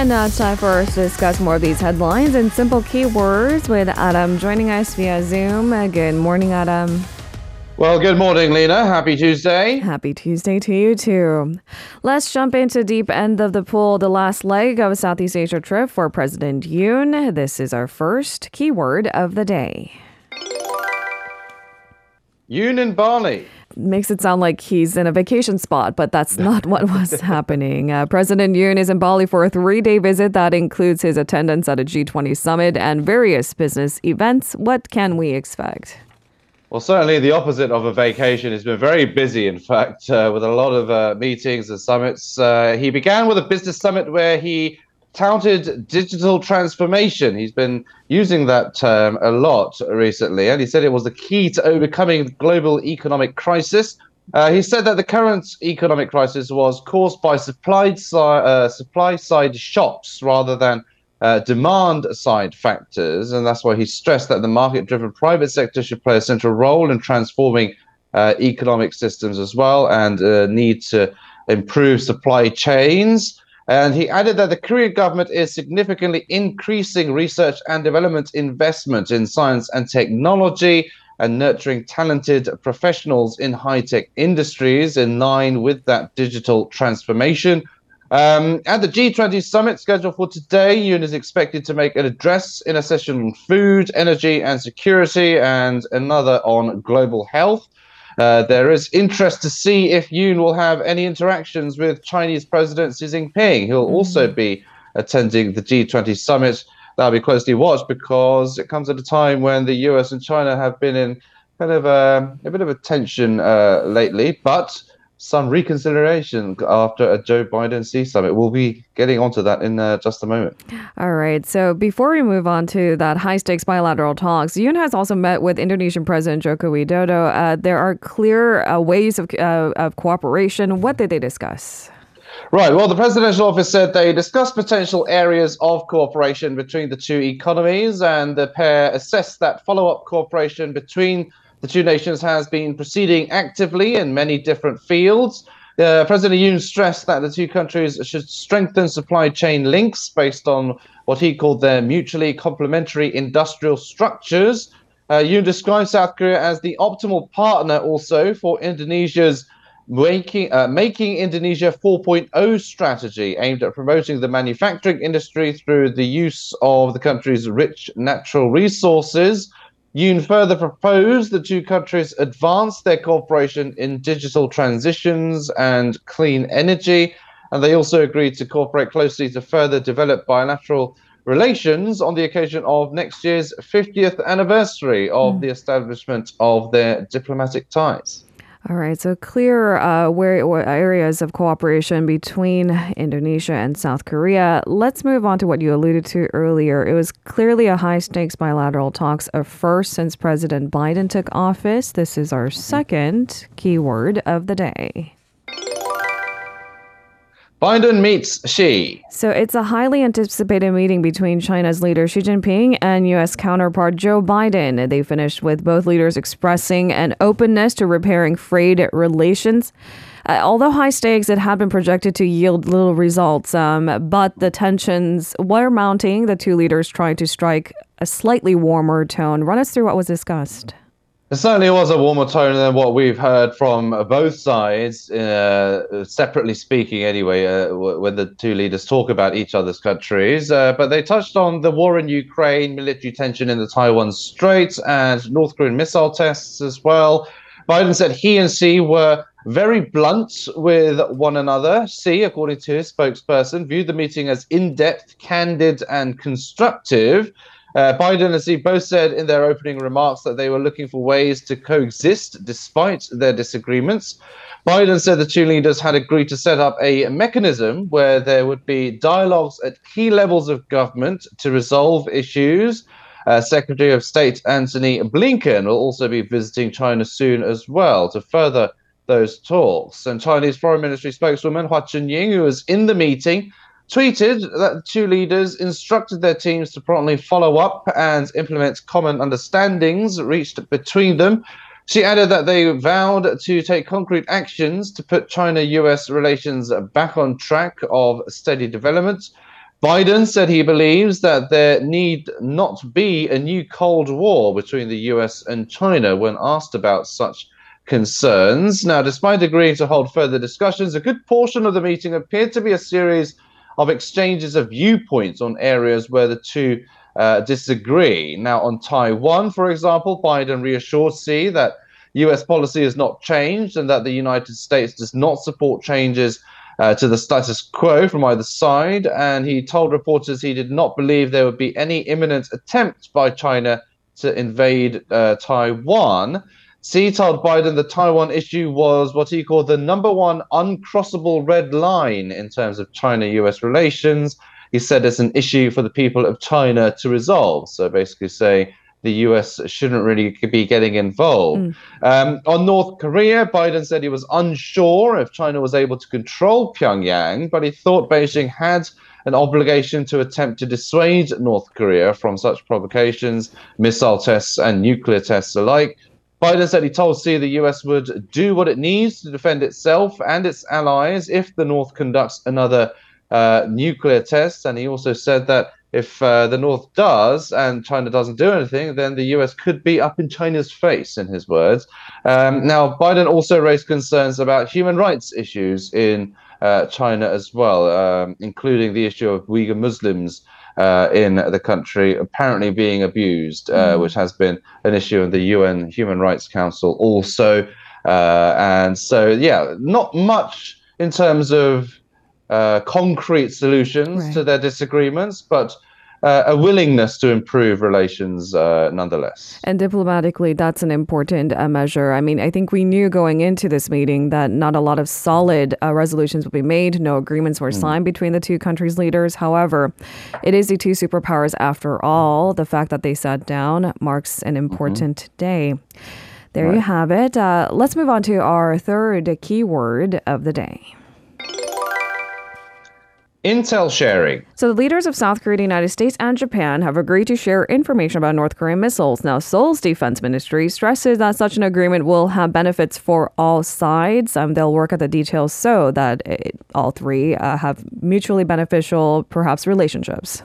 And now it's time for us to discuss more of these headlines and simple keywords with Adam joining us via Zoom. Uh, good morning, Adam. Well, good morning, Lena. Happy Tuesday. Happy Tuesday to you too. Let's jump into deep end of the pool, the last leg of a Southeast Asia trip for President Yoon. This is our first keyword of the day. Yoon in Bali makes it sound like he's in a vacation spot, but that's not what was happening. Uh, President Yoon is in Bali for a three day visit that includes his attendance at a G20 summit and various business events. What can we expect? Well, certainly the opposite of a vacation. He's been very busy, in fact, uh, with a lot of uh, meetings and summits. Uh, he began with a business summit where he touted digital transformation. He's been using that term a lot recently, and he said it was the key to overcoming the global economic crisis. Uh, he said that the current economic crisis was caused by supply, si- uh, supply side shocks rather than uh, demand side factors. And that's why he stressed that the market driven private sector should play a central role in transforming uh, economic systems as well and uh, need to improve supply chains. And he added that the Korean government is significantly increasing research and development investment in science and technology and nurturing talented professionals in high tech industries in line with that digital transformation. Um, at the G20 summit scheduled for today, Yoon is expected to make an address in a session on food, energy, and security, and another on global health. Uh, there is interest to see if Yoon will have any interactions with Chinese President Xi Jinping. He'll mm-hmm. also be attending the G20 summit. That'll be closely watched because it comes at a time when the US and China have been in kind of a, a bit of a tension uh, lately. But some reconsideration after a Joe Biden Xi summit. We'll be getting onto that in uh, just a moment. All right. So before we move on to that high stakes bilateral talks, Yoon has also met with Indonesian President Joko Widodo. Uh, there are clear uh, ways of, uh, of cooperation. What did they discuss? Right. Well, the presidential office said they discussed potential areas of cooperation between the two economies, and the pair assessed that follow up cooperation between the two nations has been proceeding actively in many different fields. Uh, President Yoon stressed that the two countries should strengthen supply chain links based on what he called their mutually complementary industrial structures. Uh, Yoon described South Korea as the optimal partner also for Indonesia's making, uh, making Indonesia 4.0 strategy aimed at promoting the manufacturing industry through the use of the country's rich natural resources. Yoon further proposed the two countries advance their cooperation in digital transitions and clean energy, and they also agreed to cooperate closely to further develop bilateral relations on the occasion of next year's 50th anniversary of mm. the establishment of their diplomatic ties. All right, so clear uh, where, areas of cooperation between Indonesia and South Korea. Let's move on to what you alluded to earlier. It was clearly a high stakes bilateral talks, a first since President Biden took office. This is our second keyword of the day. Biden meets Xi. So it's a highly anticipated meeting between China's leader Xi Jinping and U.S. counterpart Joe Biden. They finished with both leaders expressing an openness to repairing frayed relations. Uh, although high stakes, it had been projected to yield little results. Um, but the tensions were mounting. The two leaders tried to strike a slightly warmer tone. Run us through what was discussed. It certainly was a warmer tone than what we've heard from both sides, uh, separately speaking, anyway, uh, when the two leaders talk about each other's countries. Uh, but they touched on the war in Ukraine, military tension in the Taiwan Strait, and North Korean missile tests as well. Biden said he and Xi were very blunt with one another. Xi, according to his spokesperson, viewed the meeting as in depth, candid, and constructive. Uh, Biden and Xi both said in their opening remarks that they were looking for ways to coexist despite their disagreements. Biden said the two leaders had agreed to set up a mechanism where there would be dialogues at key levels of government to resolve issues. Uh, Secretary of State Antony Blinken will also be visiting China soon as well to further those talks. And Chinese Foreign Ministry spokeswoman Hua Chunying, who was in the meeting, tweeted that the two leaders instructed their teams to promptly follow up and implement common understandings reached between them. She added that they vowed to take concrete actions to put China US relations back on track of steady development. Biden said he believes that there need not be a new Cold War between the US and China when asked about such concerns. Now, despite agreeing to hold further discussions, a good portion of the meeting appeared to be a series of exchanges of viewpoints on areas where the two uh, disagree. Now, on Taiwan, for example, Biden reassured Xi that US policy has not changed and that the United States does not support changes uh, to the status quo from either side. And he told reporters he did not believe there would be any imminent attempt by China to invade uh, Taiwan. Xi told Biden the Taiwan issue was what he called the number one uncrossable red line in terms of China US relations. He said it's an issue for the people of China to resolve. So basically, say the US shouldn't really be getting involved. Mm. Um, on North Korea, Biden said he was unsure if China was able to control Pyongyang, but he thought Beijing had an obligation to attempt to dissuade North Korea from such provocations, missile tests, and nuclear tests alike. Biden said he told Xi the US would do what it needs to defend itself and its allies if the North conducts another uh, nuclear test. And he also said that if uh, the North does and China doesn't do anything, then the US could be up in China's face, in his words. Um, now, Biden also raised concerns about human rights issues in uh, China as well, um, including the issue of Uyghur Muslims. Uh, in the country, apparently being abused, uh, mm. which has been an issue in the UN Human Rights Council also. Uh, and so, yeah, not much in terms of uh, concrete solutions right. to their disagreements, but uh, a willingness to improve relations uh, nonetheless. And diplomatically, that's an important uh, measure. I mean, I think we knew going into this meeting that not a lot of solid uh, resolutions would be made. No agreements were mm. signed between the two countries' leaders. However, it is the two superpowers after all. The fact that they sat down marks an mm-hmm. important mm-hmm. day. There right. you have it. Uh, let's move on to our third keyword of the day. Intel sharing. So, the leaders of South Korea, the United States, and Japan have agreed to share information about North Korean missiles. Now, Seoul's defense ministry stresses that such an agreement will have benefits for all sides. Um, they'll work at the details so that it, all three uh, have mutually beneficial, perhaps, relationships.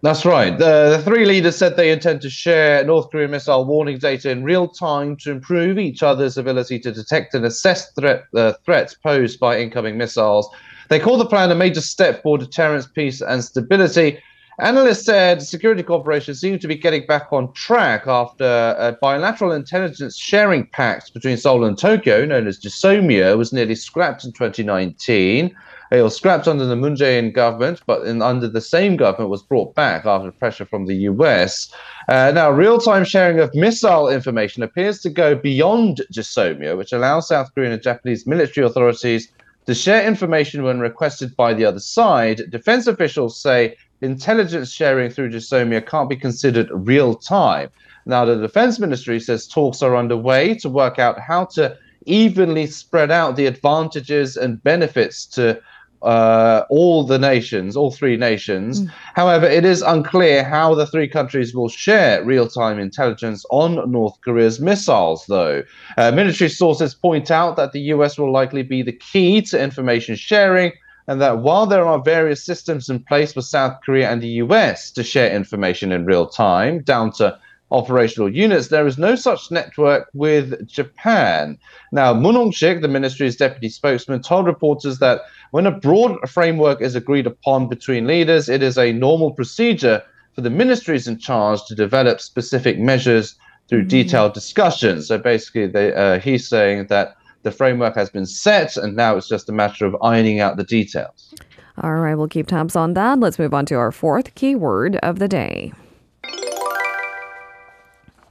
That's right. The, the, three leaders said they intend to share North Korean missile warning data in real time to improve each other's ability to detect and assess threat, uh, threats posed by incoming missiles they call the plan a major step for deterrence, peace, and stability. Analysts said security cooperation seems to be getting back on track after a bilateral intelligence sharing pact between Seoul and Tokyo, known as GSOMIA, was nearly scrapped in 2019. It was scrapped under the Moon Jae-in government, but in, under the same government was brought back after pressure from the US. Uh, now, real-time sharing of missile information appears to go beyond GSOMIA, which allows South Korean and Japanese military authorities to share information when requested by the other side, defense officials say intelligence sharing through GSOMIA can't be considered real time. Now, the defense ministry says talks are underway to work out how to evenly spread out the advantages and benefits to uh, all the nations, all three nations. Mm. However, it is unclear how the three countries will share real time intelligence on North Korea's missiles, though. Uh, military sources point out that the US will likely be the key to information sharing. And that while there are various systems in place for South Korea and the US to share information in real time, down to operational units, there is no such network with Japan. Now, Moon Hong-sik, the ministry's deputy spokesman, told reporters that when a broad framework is agreed upon between leaders, it is a normal procedure for the ministries in charge to develop specific measures through mm-hmm. detailed discussions. So basically, they, uh, he's saying that the framework has been set and now it's just a matter of ironing out the details. All right, we'll keep tabs on that. Let's move on to our fourth keyword of the day.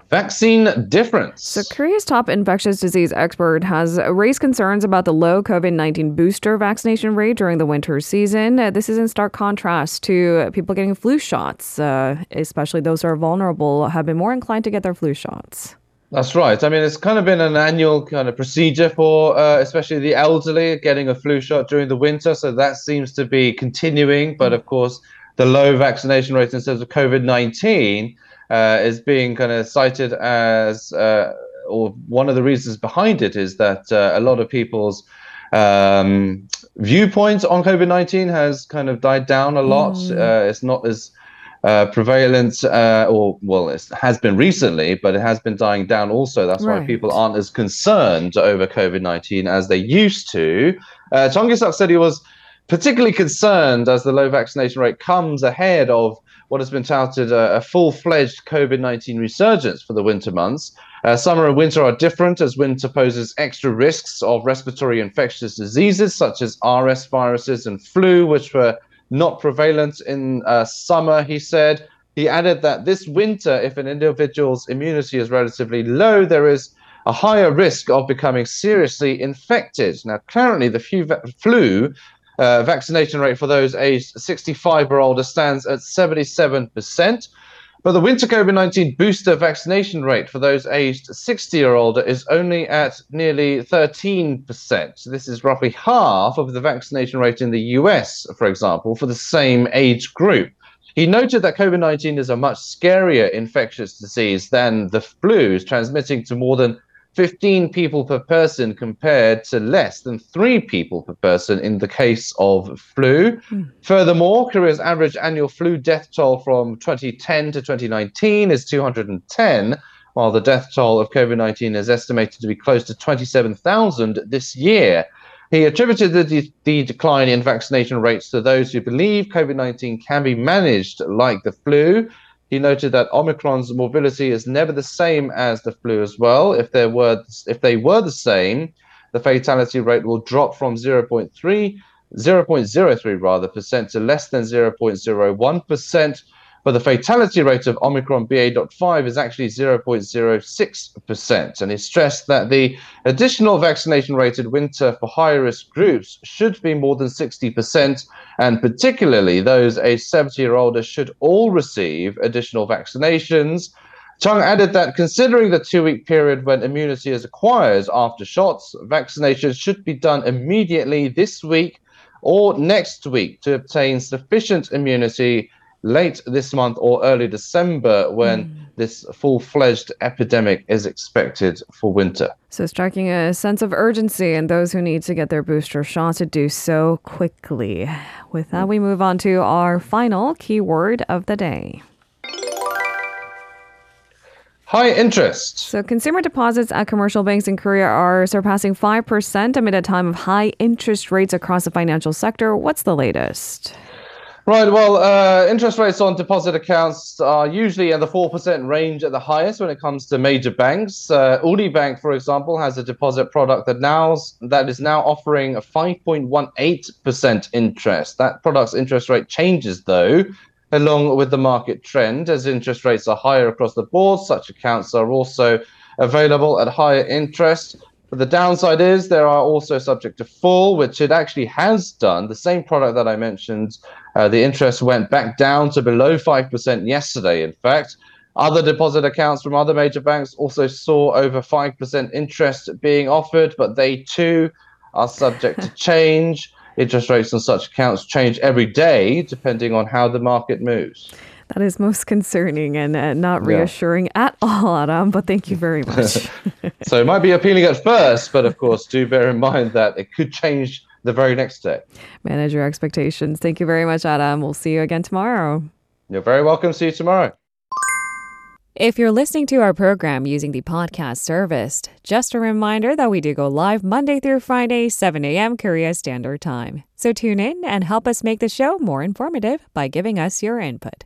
Vaccine difference. So, Korea's top infectious disease expert has raised concerns about the low COVID 19 booster vaccination rate during the winter season. Uh, this is in stark contrast to people getting flu shots, uh, especially those who are vulnerable, have been more inclined to get their flu shots. That's right. I mean, it's kind of been an annual kind of procedure for uh, especially the elderly getting a flu shot during the winter. So that seems to be continuing. But of course, the low vaccination rate in terms of COVID 19 uh, is being kind of cited as, uh, or one of the reasons behind it is that uh, a lot of people's um, viewpoint on COVID 19 has kind of died down a lot. Mm. Uh, it's not as uh, prevalent, uh, or well, it has been recently, but it has been dying down also. That's right. why people aren't as concerned over COVID 19 as they used to. Uh, said he was particularly concerned as the low vaccination rate comes ahead of what has been touted a, a full fledged COVID 19 resurgence for the winter months. Uh, summer and winter are different as winter poses extra risks of respiratory infectious diseases such as RS viruses and flu, which were not prevalent in uh, summer, he said. He added that this winter, if an individual's immunity is relatively low, there is a higher risk of becoming seriously infected. Now, currently, the flu uh, vaccination rate for those aged 65 or older stands at 77%. But the winter COVID 19 booster vaccination rate for those aged 60 or older is only at nearly 13%. So this is roughly half of the vaccination rate in the US, for example, for the same age group. He noted that COVID 19 is a much scarier infectious disease than the flu, transmitting to more than 15 people per person compared to less than three people per person in the case of flu. Mm. Furthermore, Korea's average annual flu death toll from 2010 to 2019 is 210, while the death toll of COVID 19 is estimated to be close to 27,000 this year. He attributed the, de- the decline in vaccination rates to those who believe COVID 19 can be managed like the flu he noted that Omicron's mobility is never the same as the flu as well. If there were if they were the same, the fatality rate will drop from 0.3 0.03 rather percent to less than 0.01 percent but the fatality rate of Omicron BA.5 is actually 0.06%. And he stressed that the additional vaccination rated winter for high risk groups should be more than 60%, and particularly those aged 70 or older should all receive additional vaccinations. Chung added that considering the two week period when immunity is acquired after shots, vaccinations should be done immediately this week or next week to obtain sufficient immunity late this month or early December when mm. this full fledged epidemic is expected for winter. So, striking a sense of urgency in those who need to get their booster shot to do so quickly. With that, we move on to our final keyword of the day. High interest. So, consumer deposits at commercial banks in Korea are surpassing 5% amid a time of high interest rates across the financial sector. What's the latest? Right. Well, uh, interest rates on deposit accounts are usually in the 4% range at the highest when it comes to major banks. Uh, Bank, for example, has a deposit product that now that is now offering a 5.18% interest. That product's interest rate changes, though, along with the market trend. As interest rates are higher across the board, such accounts are also available at higher interest. But the downside is there are also subject to fall, which it actually has done. The same product that I mentioned, uh, the interest went back down to below 5% yesterday, in fact. Other deposit accounts from other major banks also saw over 5% interest being offered, but they too are subject to change. Interest rates on such accounts change every day depending on how the market moves. That is most concerning and uh, not reassuring yeah. at all, Adam, but thank you very much. so it might be appealing at first, but of course, do bear in mind that it could change the very next day. Manage your expectations. Thank you very much, Adam. We'll see you again tomorrow. You're very welcome. See you tomorrow. If you're listening to our program using the podcast service, just a reminder that we do go live Monday through Friday, 7 a.m. Korea Standard Time. So tune in and help us make the show more informative by giving us your input.